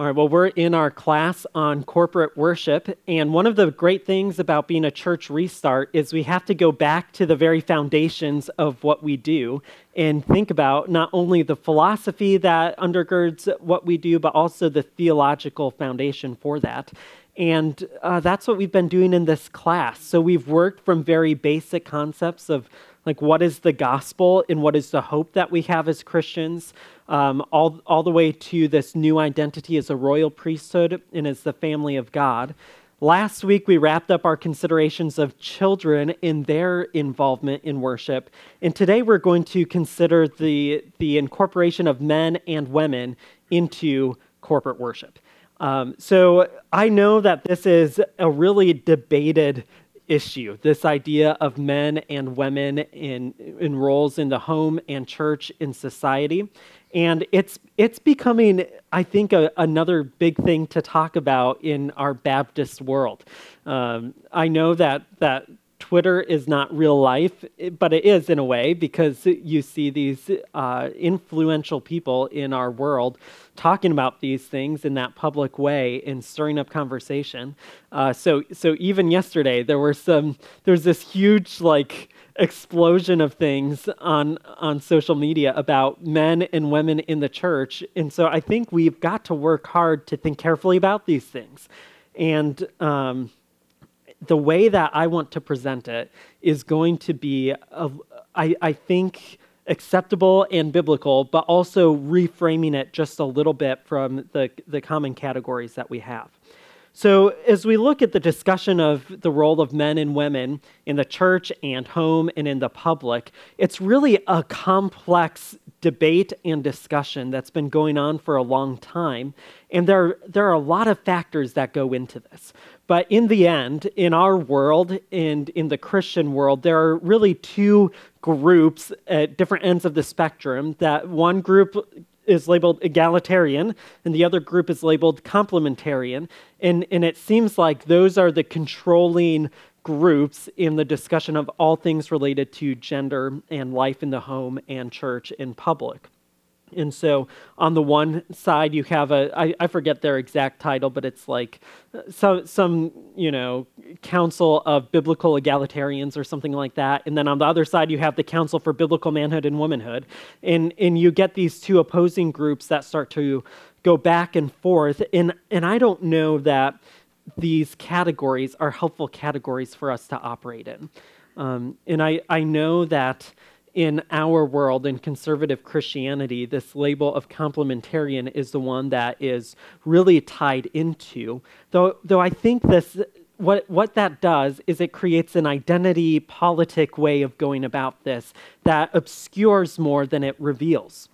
All right, well, we're in our class on corporate worship. And one of the great things about being a church restart is we have to go back to the very foundations of what we do and think about not only the philosophy that undergirds what we do, but also the theological foundation for that. And uh, that's what we've been doing in this class. So we've worked from very basic concepts of like what is the gospel and what is the hope that we have as Christians, um, all, all the way to this new identity as a royal priesthood and as the family of God. Last week, we wrapped up our considerations of children in their involvement in worship. And today, we're going to consider the, the incorporation of men and women into corporate worship. Um, so I know that this is a really debated issue this idea of men and women in, in roles in the home and church in society. And it's it's becoming i think a, another big thing to talk about in our baptist world. Um, i know that that Twitter is not real life, but it is in a way because you see these uh, influential people in our world talking about these things in that public way and stirring up conversation. Uh, so, so even yesterday there were some. There's this huge like explosion of things on on social media about men and women in the church, and so I think we've got to work hard to think carefully about these things, and. Um, the way that I want to present it is going to be, a, I, I think, acceptable and biblical, but also reframing it just a little bit from the, the common categories that we have. So, as we look at the discussion of the role of men and women in the church and home and in the public, it's really a complex debate and discussion that's been going on for a long time. And there, there are a lot of factors that go into this. But in the end, in our world and in the Christian world, there are really two groups at different ends of the spectrum. That one group is labeled egalitarian and the other group is labeled complementarian. And, and it seems like those are the controlling groups in the discussion of all things related to gender and life in the home and church in public. And so on the one side, you have a, I, I forget their exact title, but it's like uh, some, some, you know, Council of Biblical Egalitarians or something like that. And then on the other side, you have the Council for Biblical Manhood and Womanhood. And, and you get these two opposing groups that start to go back and forth. And, and I don't know that these categories are helpful categories for us to operate in. Um, and I, I know that in our world, in conservative Christianity, this label of complementarian is the one that is really tied into. Though, though I think this, what, what that does is it creates an identity politic way of going about this that obscures more than it reveals.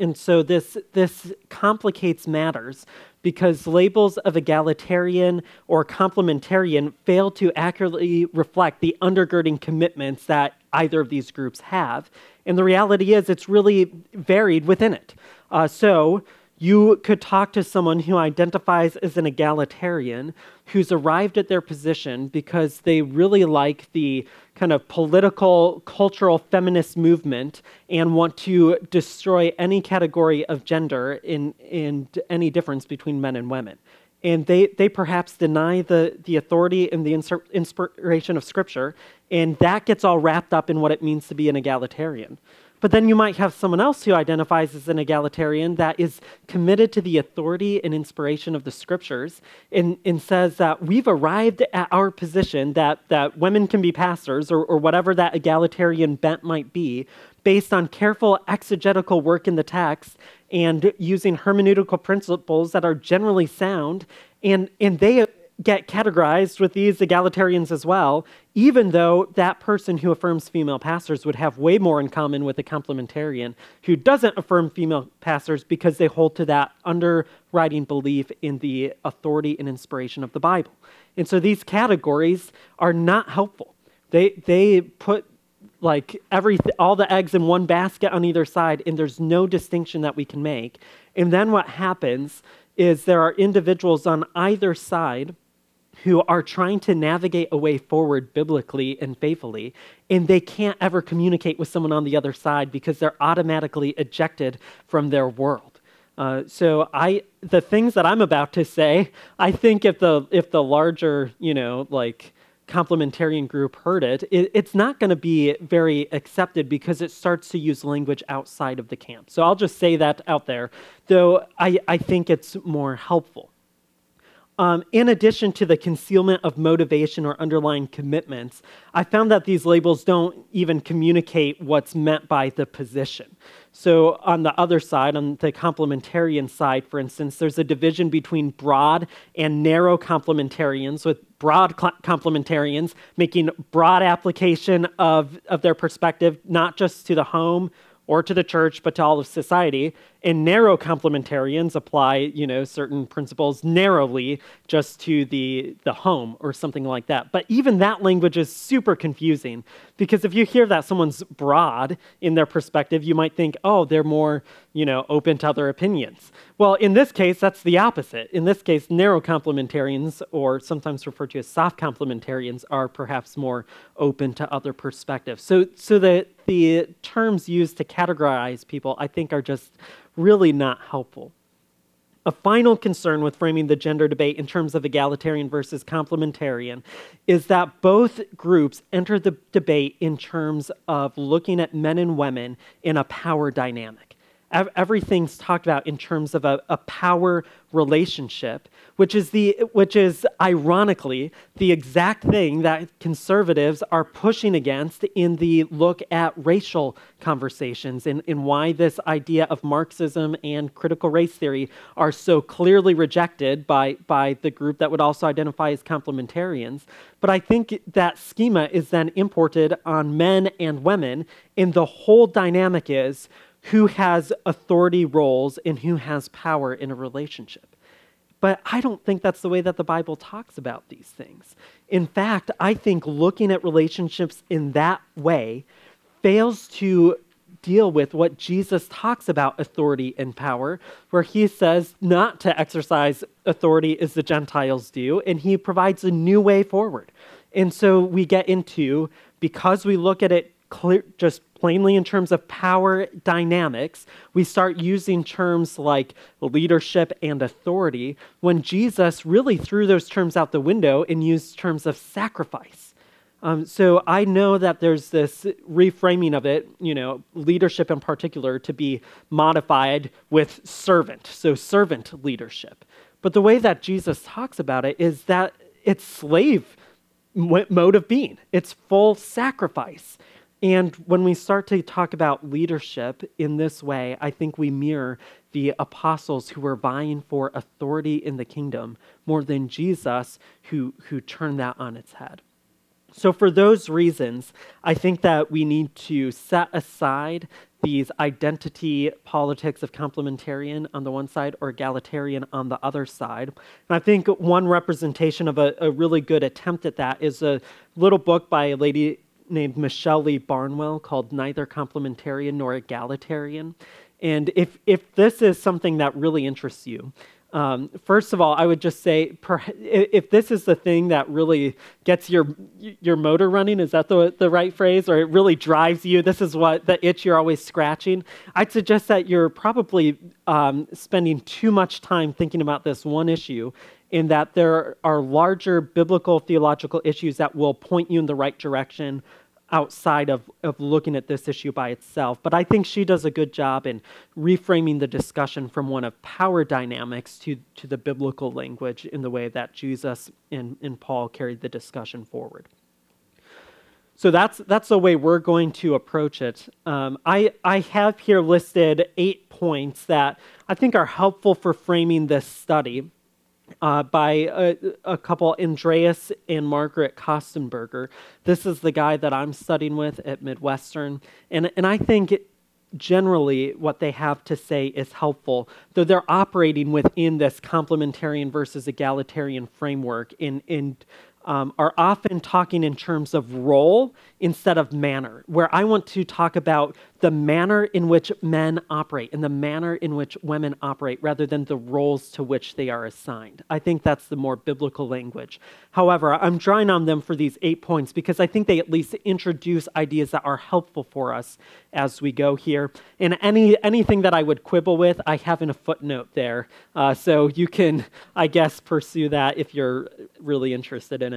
And so this, this complicates matters because labels of egalitarian or complementarian fail to accurately reflect the undergirding commitments that either of these groups have. And the reality is, it's really varied within it. Uh, so, you could talk to someone who identifies as an egalitarian who's arrived at their position because they really like the kind of political, cultural feminist movement and want to destroy any category of gender in, in any difference between men and women and they, they perhaps deny the, the authority and the inspiration of Scripture, and that gets all wrapped up in what it means to be an egalitarian. But then you might have someone else who identifies as an egalitarian that is committed to the authority and inspiration of the scriptures and, and says that we've arrived at our position that, that women can be pastors or, or whatever that egalitarian bent might be based on careful exegetical work in the text and using hermeneutical principles that are generally sound. And, and they get categorized with these egalitarians as well, even though that person who affirms female pastors would have way more in common with a complementarian who doesn't affirm female pastors because they hold to that underwriting belief in the authority and inspiration of the Bible. And so these categories are not helpful. They, they put like every all the eggs in one basket on either side and there's no distinction that we can make and then what happens is there are individuals on either side who are trying to navigate a way forward biblically and faithfully, and they can't ever communicate with someone on the other side because they're automatically ejected from their world. Uh, so I, the things that I'm about to say, I think if the if the larger, you know, like complementarian group heard it, it it's not going to be very accepted because it starts to use language outside of the camp. So I'll just say that out there, though I, I think it's more helpful. Um, in addition to the concealment of motivation or underlying commitments, I found that these labels don't even communicate what's meant by the position. So, on the other side, on the complementarian side, for instance, there's a division between broad and narrow complementarians, with broad cl- complementarians making broad application of, of their perspective, not just to the home or to the church, but to all of society. And narrow complementarians apply, you know, certain principles narrowly just to the, the home or something like that. But even that language is super confusing because if you hear that someone's broad in their perspective, you might think, oh, they're more, you know, open to other opinions. Well, in this case, that's the opposite. In this case, narrow complementarians, or sometimes referred to as soft complementarians, are perhaps more open to other perspectives. So, so the, the terms used to categorize people, I think, are just really not helpful. A final concern with framing the gender debate in terms of egalitarian versus complementarian is that both groups enter the debate in terms of looking at men and women in a power dynamic everything's talked about in terms of a, a, power relationship, which is the which is ironically the exact thing that conservatives are pushing against in the look at racial conversations and, and why this idea of Marxism and critical race theory are so clearly rejected by, by the group that would also identify as complementarians. But I think that schema is then imported on men and women, and the whole dynamic is who has authority roles and who has power in a relationship. But I don't think that's the way that the Bible talks about these things. In fact, I think looking at relationships in that way fails to deal with what Jesus talks about authority and power, where he says not to exercise authority as the Gentiles do, and he provides a new way forward. And so we get into, because we look at it clear, just plainly in terms of power dynamics, we start using terms like leadership and authority when Jesus really threw those terms out the window and used terms of sacrifice. Um, so I know that there's this reframing of it, you know, leadership in particular, to be modified with servant, so servant leadership. But the way that Jesus talks about it is that it's slave mode of being, it's full sacrifice. And when we start to talk about leadership in this way, I think we mirror the apostles who were vying for authority in the kingdom more than Jesus who, who turned that on its head. So, for those reasons, I think that we need to set aside these identity politics of complementarian on the one side or egalitarian on the other side. And I think one representation of a, a really good attempt at that is a little book by a lady named Michelle Lee-Barnewall called Neither Complementarian Nor Egalitarian. And if, if this is something that really interests you, um, first of all, I would just say if this is the thing that really gets your your motor running, is that the, the right phrase? Or it really drives you, this is what the itch you're always scratching. I'd suggest that you're probably um, spending too much time thinking about this one issue in that there are larger biblical theological issues that will point you in the right direction outside of, of looking at this issue by itself. But I think she does a good job in reframing the discussion from one of power dynamics to, to the biblical language in the way that Jesus and, and Paul carried the discussion forward. So that's, that's the way we're going to approach it. Um, I, I have here listed eight points that I think are helpful for framing this study uh, by a, a, couple, Andreas and Margaret Kostenberger. This is the guy that I'm studying with at Midwestern. And, and I think generally what they have to say is helpful, though they're operating within this complementarian versus egalitarian framework in, in um, are often talking in terms of role instead of manner, where I want to talk about the manner in which men operate and the manner in which women operate rather than the roles to which they are assigned. I think that's the more biblical language. However, I'm drawing on them for these eight points because I think they at least introduce ideas that are helpful for us as we go here. And any anything that I would quibble with, I have in a footnote there. Uh, so you can, I guess, pursue that if you're really interested in.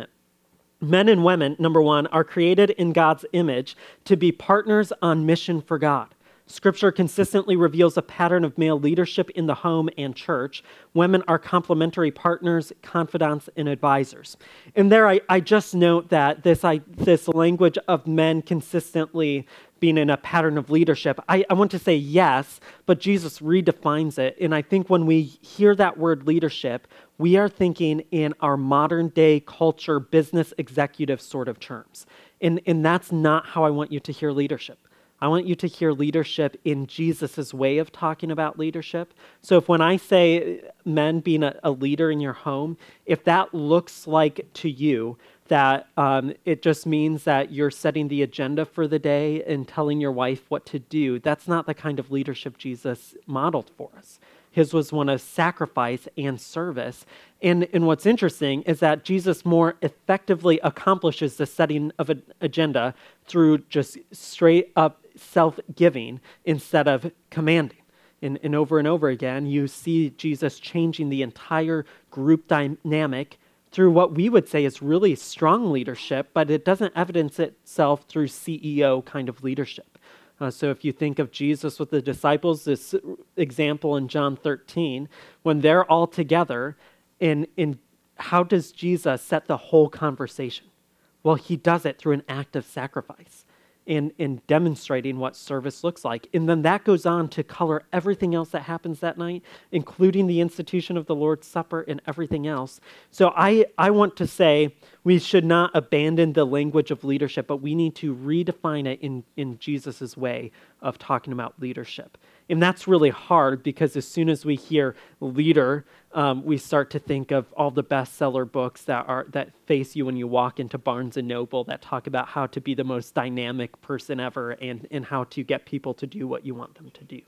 Men and women, number one, are created in God's image to be partners on mission for God. Scripture consistently reveals a pattern of male leadership in the home and church. Women are complementary partners, confidants, and advisors. And there, I, I just note that this, I, this language of men consistently being in a pattern of leadership, I, I want to say yes, but Jesus redefines it. And I think when we hear that word leadership, we are thinking in our modern day culture, business executive sort of terms. And, and that's not how I want you to hear leadership. I want you to hear leadership in Jesus' way of talking about leadership. So, if when I say men being a, a leader in your home, if that looks like to you that um, it just means that you're setting the agenda for the day and telling your wife what to do, that's not the kind of leadership Jesus modeled for us. His was one of sacrifice and service. And, and what's interesting is that Jesus more effectively accomplishes the setting of an agenda through just straight up self giving instead of commanding. And, and over and over again, you see Jesus changing the entire group dynamic through what we would say is really strong leadership, but it doesn't evidence itself through CEO kind of leadership. Uh, so if you think of Jesus with the disciples, this example in John 13, when they're all together, in, in how does Jesus set the whole conversation? Well, he does it through an act of sacrifice in, in demonstrating what service looks like. And then that goes on to color everything else that happens that night, including the institution of the Lord's Supper and everything else. So I, I want to say we should not abandon the language of leadership, but we need to redefine it in, in Jesus' way of talking about leadership. And that's really hard because as soon as we hear leader, um, we start to think of all the bestseller books that are that face you when you walk into Barnes and Noble that talk about how to be the most dynamic person ever and, and how to get people to do what you want them to do.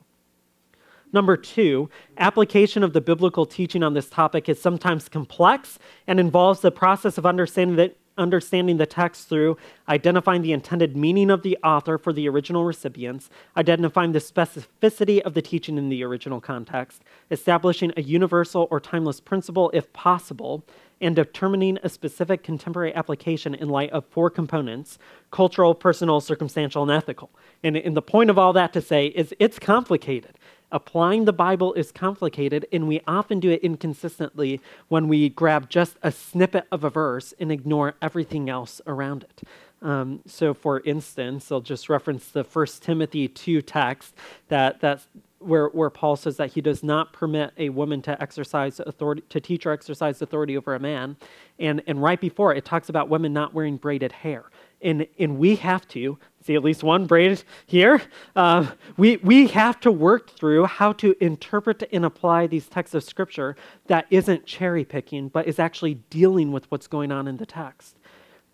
Number two, application of the biblical teaching on this topic is sometimes complex and involves the process of understanding understanding the text through identifying the intended meaning of the author for the original recipients, identifying the specificity of the teaching in the original context, establishing a universal or timeless principle if possible, and determining a specific contemporary application in light of four components cultural, personal, circumstantial, and ethical. And, and the point of all that to say is it's complicated applying the Bible is complicated, and we often do it inconsistently when we grab just a snippet of a verse and ignore everything else around it. Um, so, for instance, I'll just reference the First Timothy 2 text that, that's where, where Paul says that he does not permit a woman to exercise authority, to teach or exercise authority over a man. And, and right before it talks about women not wearing braided hair and, and we have to see at least one braid here uh, we, we have to work through how to interpret and apply these texts of scripture that isn't cherry picking but is actually dealing with what's going on in the text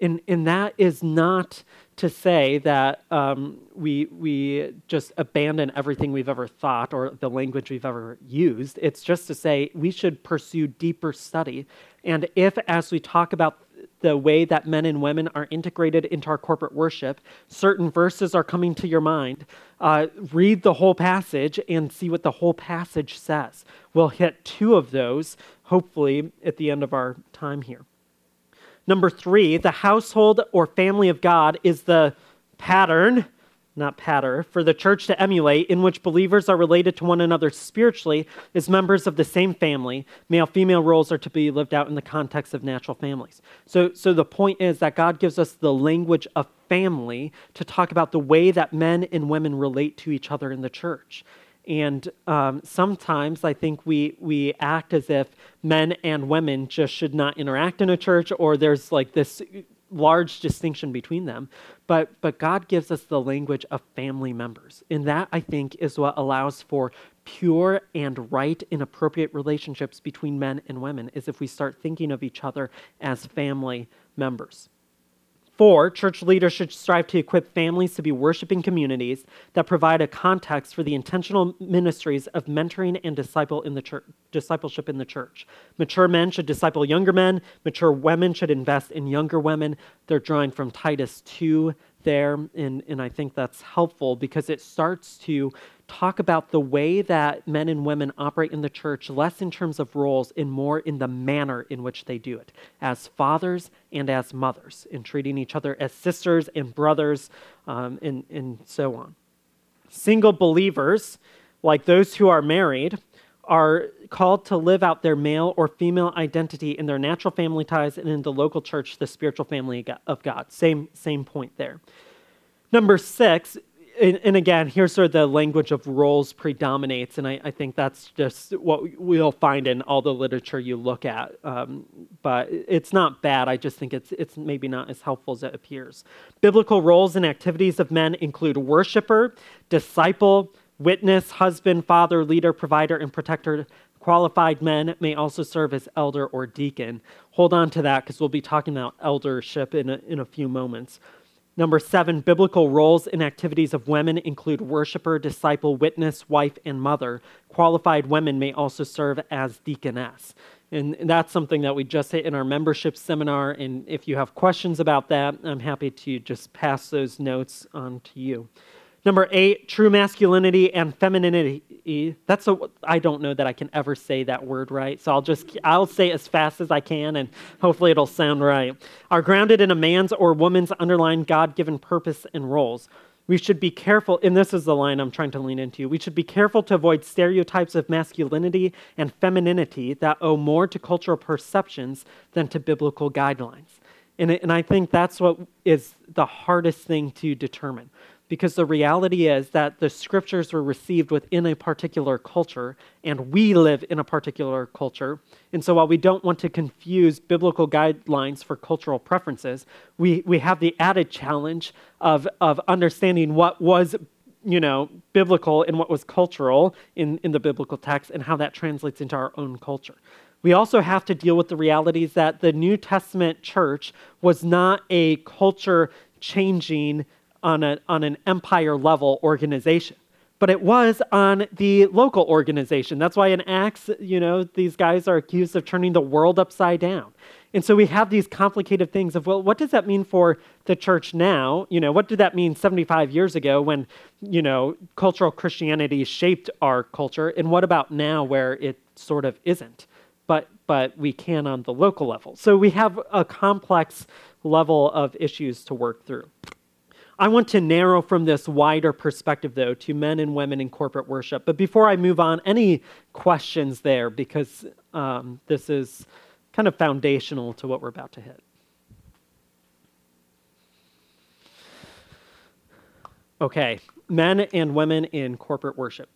and, and that is not to say that um, we, we just abandon everything we've ever thought or the language we've ever used. It's just to say we should pursue deeper study. And if, as we talk about the way that men and women are integrated into our corporate worship, certain verses are coming to your mind. Uh, read the whole passage and see what the whole passage says. We'll hit two of those, hopefully, at the end of our time here. Number three, the household or family of God is the pattern not patter, for the church to emulate, in which believers are related to one another spiritually as members of the same family. Male female roles are to be lived out in the context of natural families. So, so the point is that God gives us the language of family to talk about the way that men and women relate to each other in the church. And um, sometimes I think we, we act as if men and women just should not interact in a church, or there's like this large distinction between them. But, but God gives us the language of family members. And that, I think, is what allows for pure and right and appropriate relationships between men and women is if we start thinking of each other as family members. Four, church leaders should strive to equip families to be worshiping communities that provide a context for the intentional ministries of mentoring and disciple in the church, discipleship in the church. Mature men should disciple younger men, mature women should invest in younger women. They're drawing from Titus 2 there, and, and I think that's helpful because it starts to talk about the way that men and women operate in the church, less in terms of roles and more in the manner in which they do it, as fathers and as mothers, in treating each other as sisters and brothers, um, and, and so on. Single believers, like those who are married, are called to live out their male or female identity in their natural family ties and in the local church, the spiritual family of God. Same, same point there. Number six, and, and, again, here's of the language of roles predominates, and I, I, think that's just what we'll find in all the literature you look at. Um, but it's not bad. I just think it's it's maybe not as helpful as it appears. Biblical roles and activities of men include worshiper, disciple, witness, husband, father, leader, provider, and protector. Qualified men may also serve as elder or deacon. Hold on to that because we'll be talking about eldership in a, in a few moments. Number seven, biblical roles and activities of women include worshiper, disciple, witness, wife, and mother. Qualified women may also serve as deaconess. And that's something that we just hit in our membership seminar. And if you have questions about that, I'm happy to just pass those notes on to you. Number eight, true masculinity and femininity. That's a, I don't know that I can ever say that word right. So I'll just, I'll say as fast as I can and hopefully it'll sound right. Are grounded in a man's or woman's underlying God given purpose and roles. We should be careful, and this is the line I'm trying to lean into. We should be careful to avoid stereotypes of masculinity and femininity that owe more to cultural perceptions than to biblical guidelines. And, and I think that's what is the hardest thing to determine because the reality is that the scriptures were received within a particular culture and we live in a particular culture. And so while we don't want to confuse biblical guidelines for cultural preferences, we, we have the added challenge of, of understanding what was you know, biblical and what was cultural in, in the biblical text and how that translates into our own culture. We also have to deal with the realities that the New Testament church was not a culture changing on, a, on an empire level organization but it was on the local organization. That's why in Acts, you know, these guys are accused of turning the world upside down. And so we have these complicated things of, well, what does that mean for the church now? You know, what did that mean 75 years ago when, you know, cultural Christianity shaped our culture? And what about now where it sort of isn't? But, but we can on the local level. So we have a complex level of issues to work through. I want to narrow from this wider perspective, though, to men and women in corporate worship. But before I move on, any questions there? Because um, this is kind of foundational to what we're about to hit. Okay, men and women in corporate worship.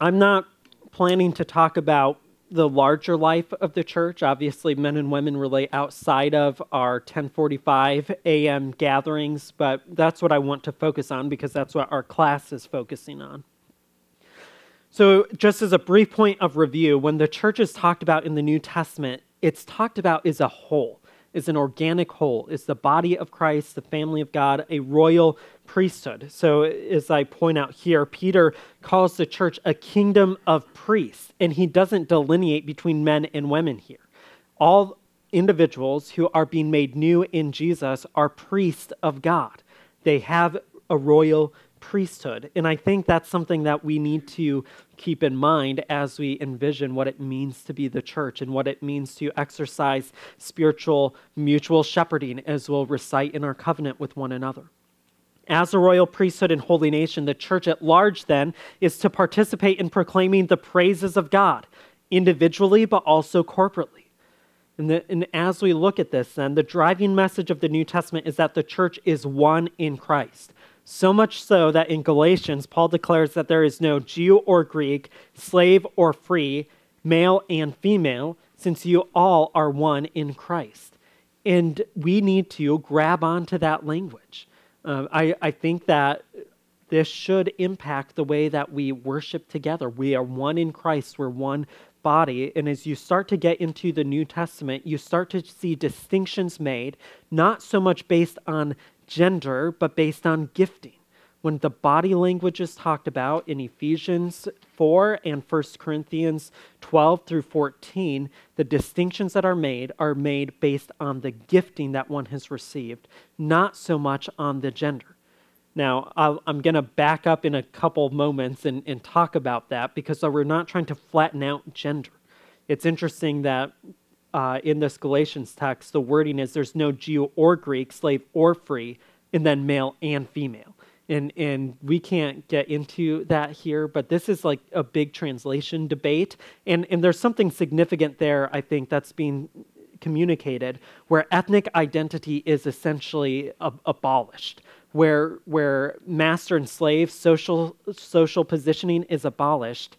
I'm not planning to talk about the larger life of the church. Obviously, men and women relate outside of our 1045 a.m. gatherings, but that's what I want to focus on because that's what our class is focusing on. So, just as a brief point of review, when the church is talked about in the New Testament, it's talked about as a whole is an organic whole, is the body of Christ, the family of God, a royal priesthood. So, as I point out here, Peter calls the church a kingdom of priests, and he doesn't delineate between men and women here. All individuals who are being made new in Jesus are priests of God. They have a royal priesthood. And I think that's something that we need to keep in mind as we envision what it means to be the church and what it means to exercise spiritual mutual shepherding, as we'll recite in our covenant with one another. As a royal priesthood and holy nation, the church at large then is to participate in proclaiming the praises of God, individually but also corporately. And, the, and, as we look at this, then, the driving message of the New Testament is that the church is one in Christ. So much so that in Galatians, Paul declares that there is no Jew or Greek, slave or free, male and female, since you all are one in Christ. And we need to grab onto that language. Uh, I, I think that this should impact the way that we worship together. We are one in Christ, we're one body. And as you start to get into the New Testament, you start to see distinctions made, not so much based on gender, but based on gifting. When the body language is talked about in Ephesians 4 and 1 Corinthians 12 through 14, the distinctions that are made are made based on the gifting that one has received, not so much on the gender. Now, i am going to back up in a couple moments and, and talk about that because we're not trying to flatten out gender. It's interesting that uh, in this Galatians text, the wording is there's no Jew or Greek, slave or free, and then male and female. And, and we can't get into that here, but this is like a big translation debate. And, and there's something significant there, I think, that's being communicated where ethnic identity is essentially ab- abolished where where master and slave social social positioning is abolished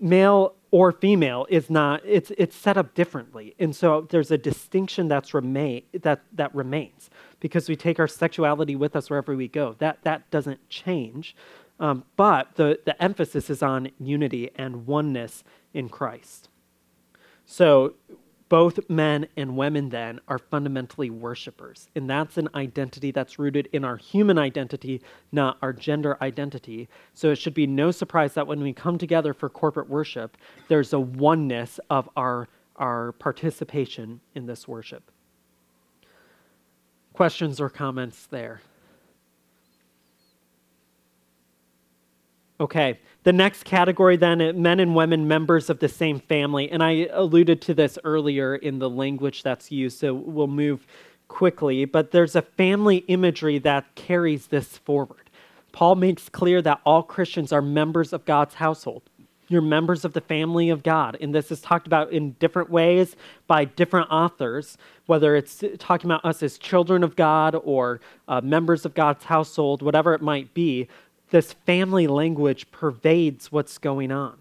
male or female is not it's it's set up differently. And so there's a distinction that's remain that that remains because we take our sexuality with us wherever we go. That that doesn't change. Um, but the the emphasis is on unity and oneness in christ. So both men and women then are fundamentally worshipers. And that's an identity that's rooted in our human identity, not our gender identity. So it should be no surprise that when we come together for corporate worship, there's a oneness of our, our participation in this worship. Questions or comments there? Okay, the next category then, uh, men and women members of the same family. And I alluded to this earlier in the language that's used, so we'll move quickly. But there's a family imagery that carries this forward. Paul makes clear that all Christians are members of God's household. You're members of the family of God. And this is talked about in different ways by different authors, whether it's talking about us as children of God or uh, members of God's household, whatever it might be this family language pervades what's going on.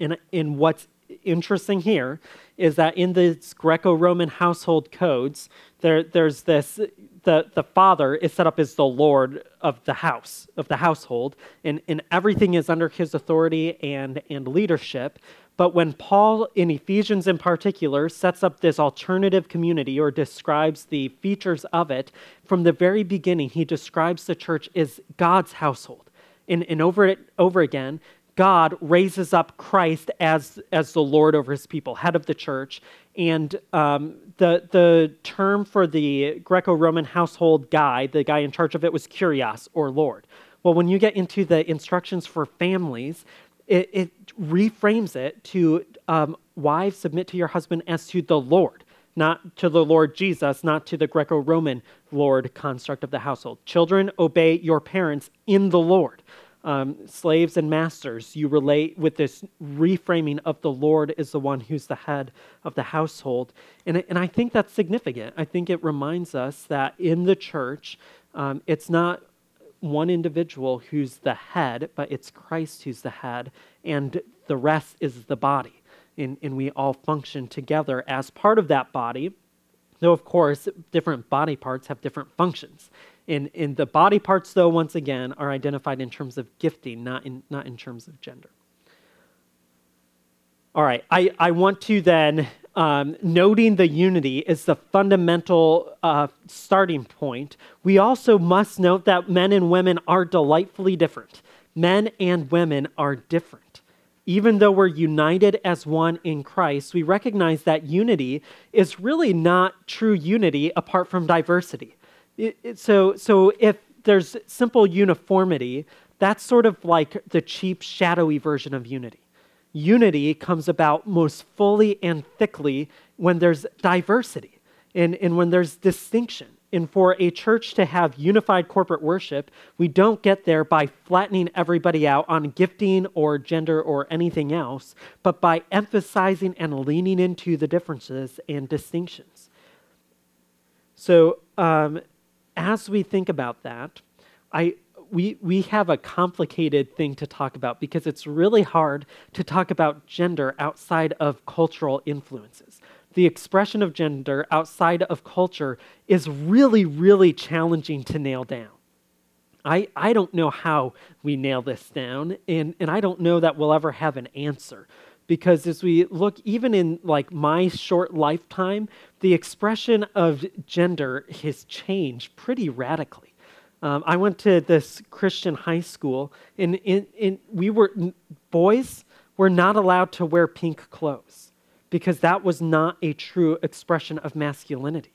And, and what's interesting here is that in these Greco-Roman household codes, there, there's this the, the father is set up as the lord of the house, of the household, and, and everything is under his authority and, and leadership. But when Paul, in Ephesians in particular, sets up this alternative community or describes the features of it, from the very beginning, he describes the church as God's household. And, and over it over again, God raises up Christ as, as the Lord over his people, head of the church. And um, the, the term for the Greco Roman household guy, the guy in charge of it, was kurios or Lord. Well, when you get into the instructions for families, it, it reframes it to um, wives submit to your husband as to the Lord, not to the Lord Jesus, not to the Greco Roman Lord construct of the household. Children, obey your parents in the Lord. Um, slaves and masters, you relate with this reframing of the Lord is the one who's the head of the household. And, and I think that's significant. I think it reminds us that in the church, um, it's not one individual who's the head, but it's Christ who's the head, and the rest is the body. And, and we all function together as part of that body. Though, of course, different body parts have different functions. In, in the body parts, though, once again, are identified in terms of gifting, not in, not in terms of gender. All right, I, I want to then, um, noting the unity is the fundamental uh, starting point. We also must note that men and women are delightfully different. Men and women are different. Even though we're united as one in Christ, we recognize that unity is really not true unity apart from diversity. It, it, so, so if there's simple uniformity, that's sort of like the cheap, shadowy version of unity unity comes about most fully and thickly when there's diversity and, and when there's distinction. And for a church to have unified corporate worship, we don't get there by flattening everybody out on gifting or gender or anything else, but by emphasizing and leaning into the differences and distinctions. So, um, as we think about that, I, we, we have a complicated thing to talk about because it's really hard to talk about gender outside of cultural influences. The expression of gender outside of culture is really, really challenging to nail down. I, I don't know how we nail this down, and, and I don't know that we'll ever have an answer. Because as we look, even in like my short lifetime, the expression of gender has changed pretty radically. Um, I went to this Christian high school, and, and, we were boys were not allowed to wear pink clothes because that was not a true expression of masculinity.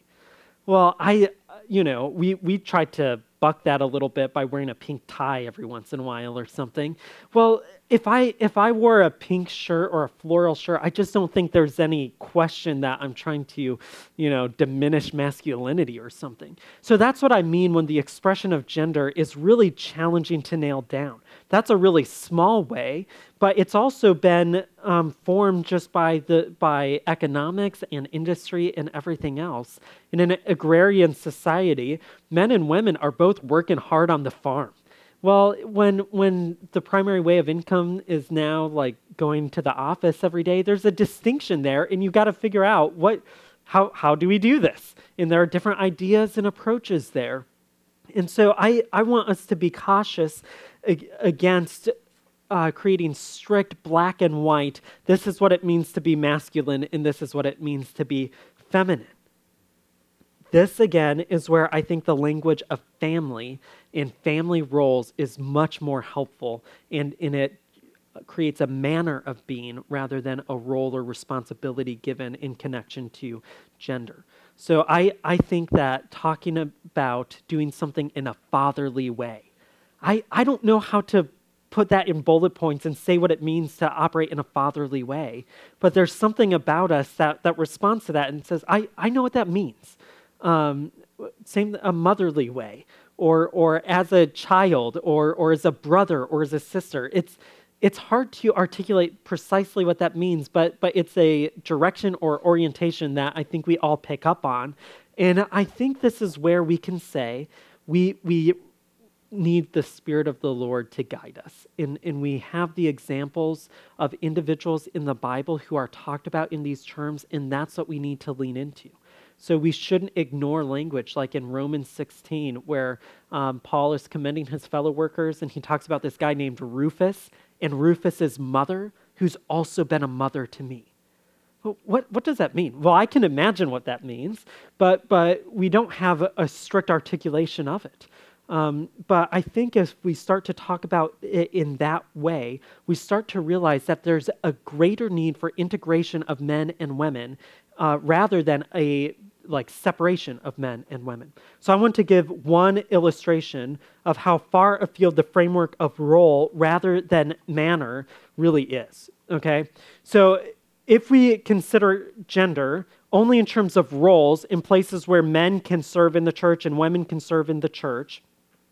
Well, I, you know, we we tried to buck that a little bit by wearing a pink tie every once in a while or something. Well, if I if I wore a pink shirt or a floral shirt, I just don't think there's any question that I'm trying to, you know, diminish masculinity or something. So that's what I mean when the expression of gender is really challenging to nail down. That's a really small way, but it's also been um, formed just by the by economics and industry and everything else. In an agrarian society, men and women are both working hard on the farm. Well, when when the primary way of income is now like going to the office every day, there's a distinction there, and you've got to figure out what how how do we do this? And there are different ideas and approaches there. And so I, I want us to be cautious against uh, creating strict black and white. This is what it means to be masculine, and this is what it means to be feminine. This, again, is where I think the language of family and family roles is much more helpful, and in it creates a manner of being rather than a role or responsibility given in connection to gender. So I, I think that talking about doing something in a fatherly way, I, I don't know how to put that in bullet points and say what it means to operate in a fatherly way. But there's something about us that, that responds to that and says, I, I know what that means. Um, same, a motherly way, or, or as a child, or, or as a brother, or as a sister. It's, it's hard to articulate precisely what that means, but, but it's a direction or orientation that I think we all pick up on. And I think this is where we can say we, we need the Spirit of the Lord to guide us. And, and we have the examples of individuals in the Bible who are talked about in these terms, and that's what we need to lean into. So we shouldn't ignore language like in Romans 16, where um, Paul is commending his fellow workers, and he talks about this guy named Rufus and Rufus's mother, who's also been a mother to me. What, what does that mean? Well, I can imagine what that means, but, but we don't have a, a strict articulation of it. Um, but I think if we start to talk about it in that way, we start to realize that there's a greater need for integration of men and women uh, rather than a like separation of men and women. So I want to give one illustration of how far afield the framework of role rather than manner really is. Okay? So if we consider gender only in terms of roles in places where men can serve in the church and women can serve in the church,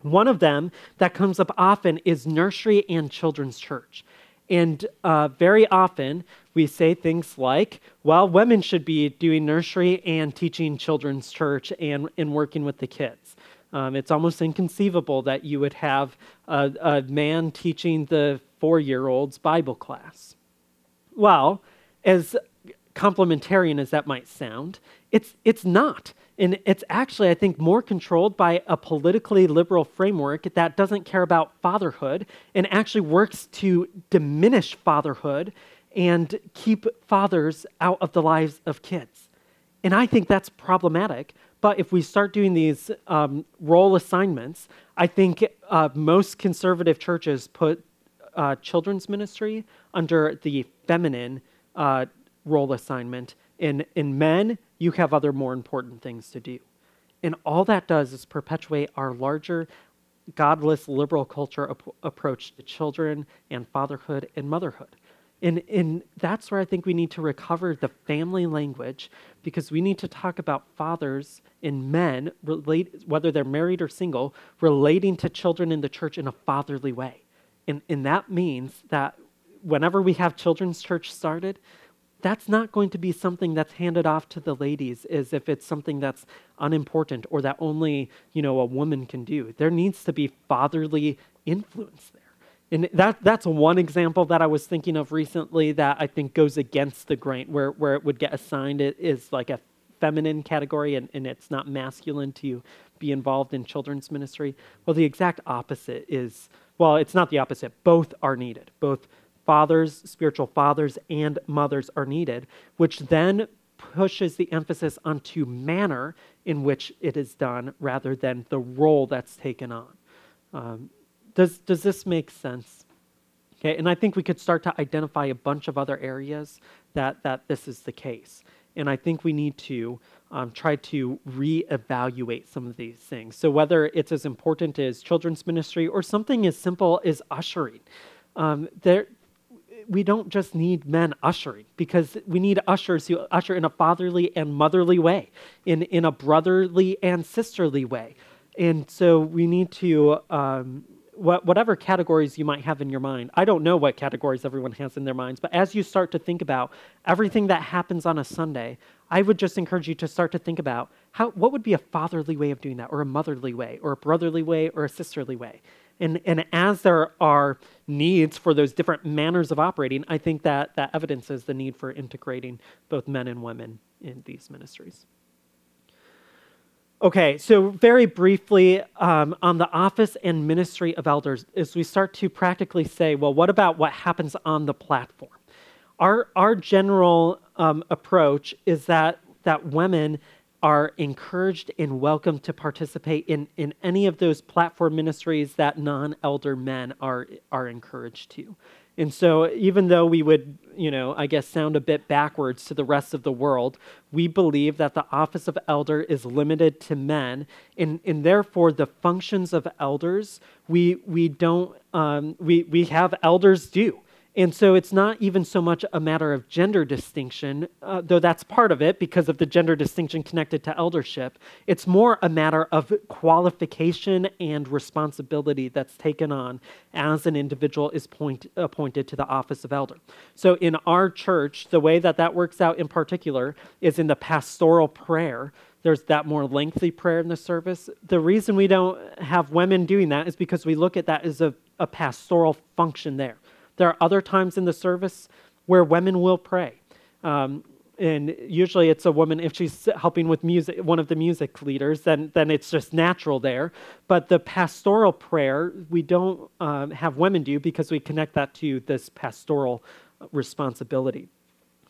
one of them that comes up often is nursery and children's church. And uh, very often we say things like, well, women should be doing nursery and teaching children's church and, and working with the kids. Um, it's almost inconceivable that you would have a, a man teaching the four year olds Bible class. Well, as complementarian as that might sound, it's, it's not. And it's actually, I think, more controlled by a politically liberal framework that doesn't care about fatherhood and actually works to diminish fatherhood and keep fathers out of the lives of kids. And I think that's problematic. But if we start doing these um, role assignments, I think uh, most conservative churches put uh, children's ministry under the feminine uh, role assignment. In, in men, you have other more important things to do. And all that does is perpetuate our larger godless liberal culture ap- approach to children and fatherhood and motherhood. And, and that's where I think we need to recover the family language because we need to talk about fathers and men, relate, whether they're married or single, relating to children in the church in a fatherly way. And, and that means that whenever we have children's church started, that's not going to be something that's handed off to the ladies as if it's something that's unimportant or that only you know a woman can do there needs to be fatherly influence there and that, that's one example that i was thinking of recently that i think goes against the grain where, where it would get assigned it is like a feminine category and, and it's not masculine to be involved in children's ministry? Well, the exact opposite is, well, it's not the opposite. Both are needed. Both fathers, spiritual fathers, and mothers are needed, which then pushes the emphasis onto manner in which it is done rather than the role that's taken on. Um, does, does this make sense? Okay, and I think we could start to identify a bunch of other areas that, that this is the case. And I think we need to um, try to reevaluate some of these things. So, whether it's as important as children's ministry or something as simple as ushering, um, there, we don't just need men ushering because we need ushers who usher in a fatherly and motherly way, in, in a brotherly and sisterly way. And so we need to, um, what, whatever categories you might have in your mind, I don't know what categories everyone has in their minds, but as you start to think about everything that happens on a Sunday, I would just encourage you to start to think about how, what would be a fatherly way of doing that, or a motherly way, or a brotherly way, or a sisterly way. And, and as there are needs for those different manners of operating, I think that that evidences the need for integrating both men and women in these ministries. Okay, so very briefly um, on the office and ministry of elders, as we start to practically say, well, what about what happens on the platform? Our, our general um, approach is that, that women are encouraged and welcome to participate in, in any of those platform ministries that non elder men are, are encouraged to. And so, even though we would, you know, I guess sound a bit backwards to the rest of the world, we believe that the office of elder is limited to men, and, and therefore the functions of elders we we don't um, we we have elders do. And so it's not even so much a matter of gender distinction, uh, though that's part of it because of the gender distinction connected to eldership. It's more a matter of qualification and responsibility that's taken on as an individual is point, appointed to the office of elder. So in our church, the way that that works out in particular is in the pastoral prayer there's that more lengthy prayer in the service. The reason we don't have women doing that is because we look at that as a, a pastoral function there. There are other times in the service where women will pray. Um, and usually it's a woman if she's helping with music one of the music leaders then then it's just natural there. But the pastoral prayer we don't um, have women do because we connect that to this pastoral responsibility.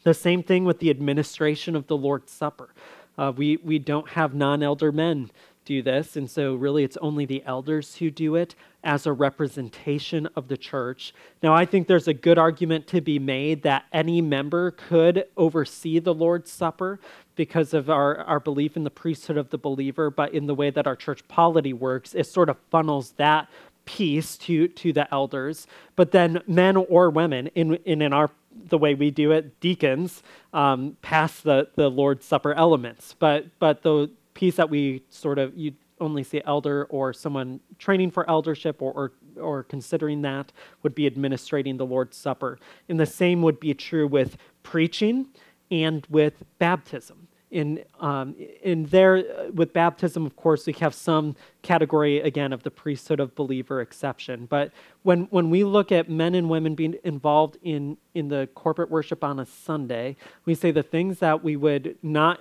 The same thing with the administration of the lord's supper. Uh, we we don't have non-elder men do this. And so, really, it's only the elders who do it as a representation of the church. Now, I think there's a good argument to be made that any member could oversee the Lord's Supper because of our, our belief in the priesthood of the believer, but in the way that our church polity works, it sort of funnels that piece to, to the elders. But then, men or women, in, in, in our the way we do it, deacons um, pass the, the Lord's Supper elements. But but the piece that we sort of you only see elder or someone training for eldership or, or, or considering that would be administrating the Lord's Supper. And the same would be true with preaching and with baptism. In, um, in there, with baptism, of course, we have some category again of the priesthood of believer exception. But when, when we look at men and women being involved in, in the corporate worship on a Sunday, we say the things that we would not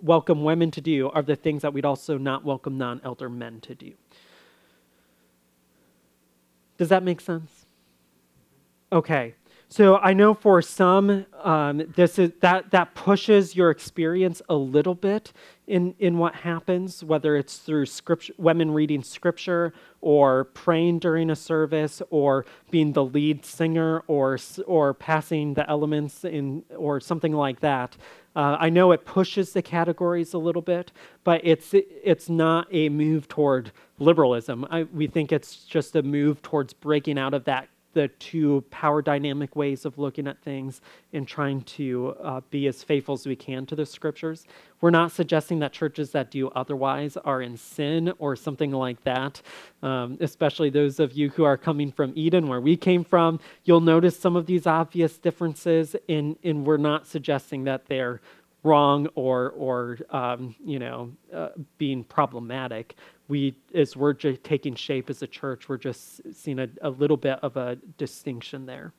welcome women to do are the things that we'd also not welcome non elder men to do. Does that make sense? Okay. So I know for some, um, this is that that pushes your experience a little bit in in what happens, whether it's through scripture, women reading scripture, or praying during a service, or being the lead singer, or or passing the elements in, or something like that. Uh, I know it pushes the categories a little bit, but it's it's not a move toward liberalism. I, we think it's just a move towards breaking out of that the two power dynamic ways of looking at things and trying to uh, be as faithful as we can to the scriptures. We're not suggesting that churches that do otherwise are in sin or something like that, um, especially those of you who are coming from Eden, where we came from. You'll notice some of these obvious differences, and, and we're not suggesting that they're wrong or or um, you know uh, being problematic. We, as we're taking shape as a church, we're just seeing a, a little bit of a distinction there.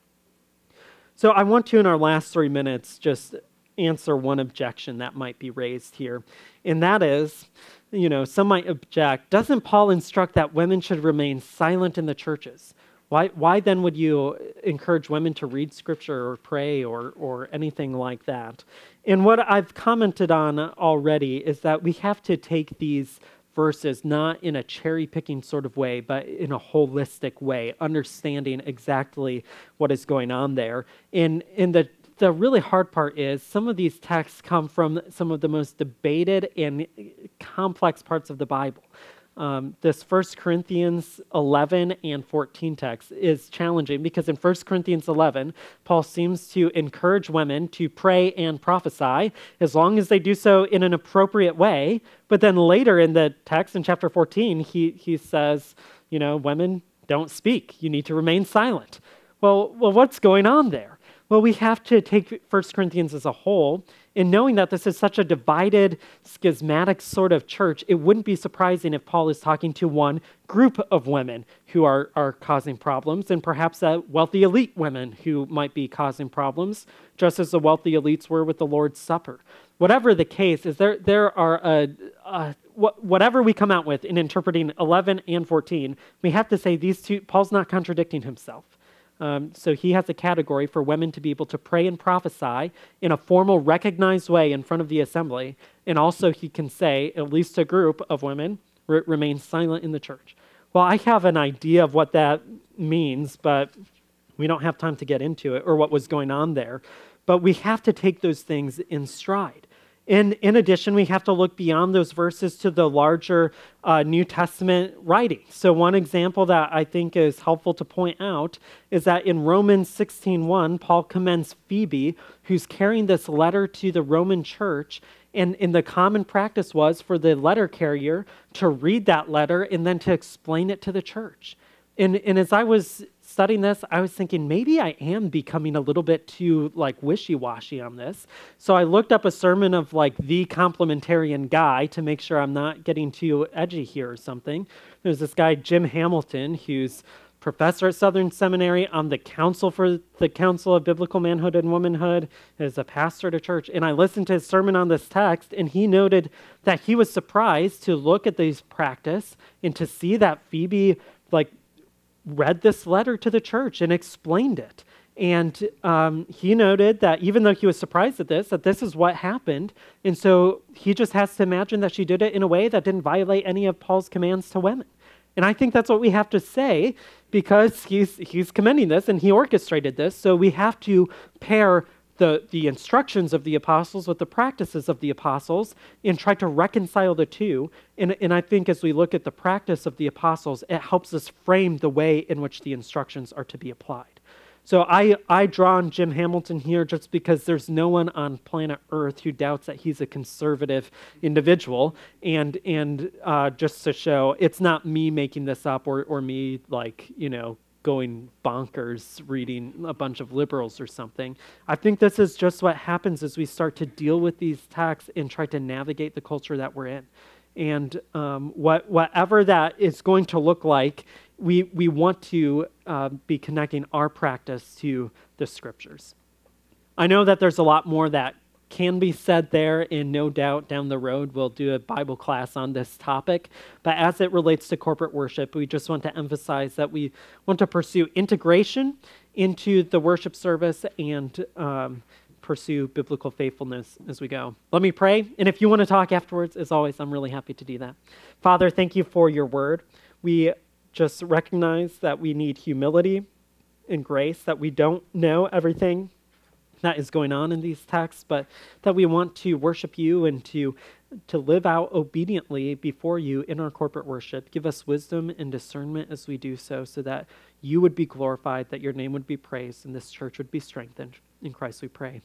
So I want to, in our last three minutes, just answer one objection that might be raised here, and that is you know, some might object, doesn't Paul instruct that women should remain silent in the churches? Why, why then would you encourage women to read scripture or pray or, or anything like that? And what I've commented on already is that we have to take these verses not in a cherry picking sort of way, but in a holistic way, understanding exactly what is going on there. And, and the the really hard part is some of these texts come from some of the most debated and complex parts of the Bible. Um, this 1 Corinthians 11 and 14 text is challenging because in 1 Corinthians 11, Paul seems to encourage women to pray and prophesy as long as they do so in an appropriate way. But then later in the text in chapter 14, he, he says, you know, women don't speak. You need to remain silent. Well, well, what's going on there? Well, we have to take 1 Corinthians as a whole. In knowing that this is such a divided, schismatic sort of church, it wouldn't be surprising if Paul is talking to one group of women who are, are causing problems, and perhaps a wealthy elite women who might be causing problems, just as the wealthy elites were with the Lord's Supper. Whatever the case, is there, there are a, a whatever we come out with in interpreting 11 and 14, we have to say these two, Paul's not contradicting himself. Um, so he has a category for women to be able to pray and prophesy in a formal, recognized way in front of the assembly. And also, he can say, at least a group of women re- remain silent in the church. Well, I have an idea of what that means, but we don't have time to get into it or what was going on there. But we have to take those things in stride. In, in addition, we have to look beyond those verses to the larger uh, New Testament writing. So, one example that I think is helpful to point out is that in Romans 16:1, Paul commends Phoebe, who's carrying this letter to the Roman church. And, and the common practice was for the letter carrier to read that letter and then to explain it to the church. And, and as I was studying this, I was thinking maybe I am becoming a little bit too like wishy-washy on this. So I looked up a sermon of like the complementarian guy to make sure I'm not getting too edgy here or something. There's this guy Jim Hamilton who's professor at Southern Seminary on the council for the Council of Biblical Manhood and Womanhood, as a pastor at a church. And I listened to his sermon on this text, and he noted that he was surprised to look at these practice and to see that Phoebe like read this letter to the church and explained it. And um, he noted that even though he was surprised at this, that this is what happened. And so he just has to imagine that she did it in a way that didn't violate any of Paul's commands to women. And I think that's what we have to say because he's, he's commending this and he orchestrated this. So we have to pair the, the instructions of the apostles with the practices of the apostles and try to reconcile the two. And, and I think as we look at the practice of the apostles, it helps us frame the way in which the instructions are to be applied. So I, I draw on Jim Hamilton here just because there's no one on planet Earth who doubts that he's a conservative individual. And, and uh, just to show, it's not me making this up or, or me, like, you know, going bonkers reading a bunch of liberals or something. I think this is just what happens as we start to deal with these texts and try to navigate the culture that we're in. And um, what, whatever that is going to look like, we, we want to uh, be connecting our practice to the scriptures. I know that there's a lot more that can be said there, and no doubt down the road we'll do a Bible class on this topic. But as it relates to corporate worship, we just want to emphasize that we want to pursue integration into the worship service and um, pursue biblical faithfulness as we go. Let me pray, and if you want to talk afterwards, as always, I'm really happy to do that. Father, thank you for your word. We just recognize that we need humility and grace, that we don't know everything that is going on in these texts, but that we want to worship you and to to live out obediently before you in our corporate worship. Give us wisdom and discernment as we do so, so that you would be glorified, that your name would be praised, and this church would be strengthened. In Christ we pray.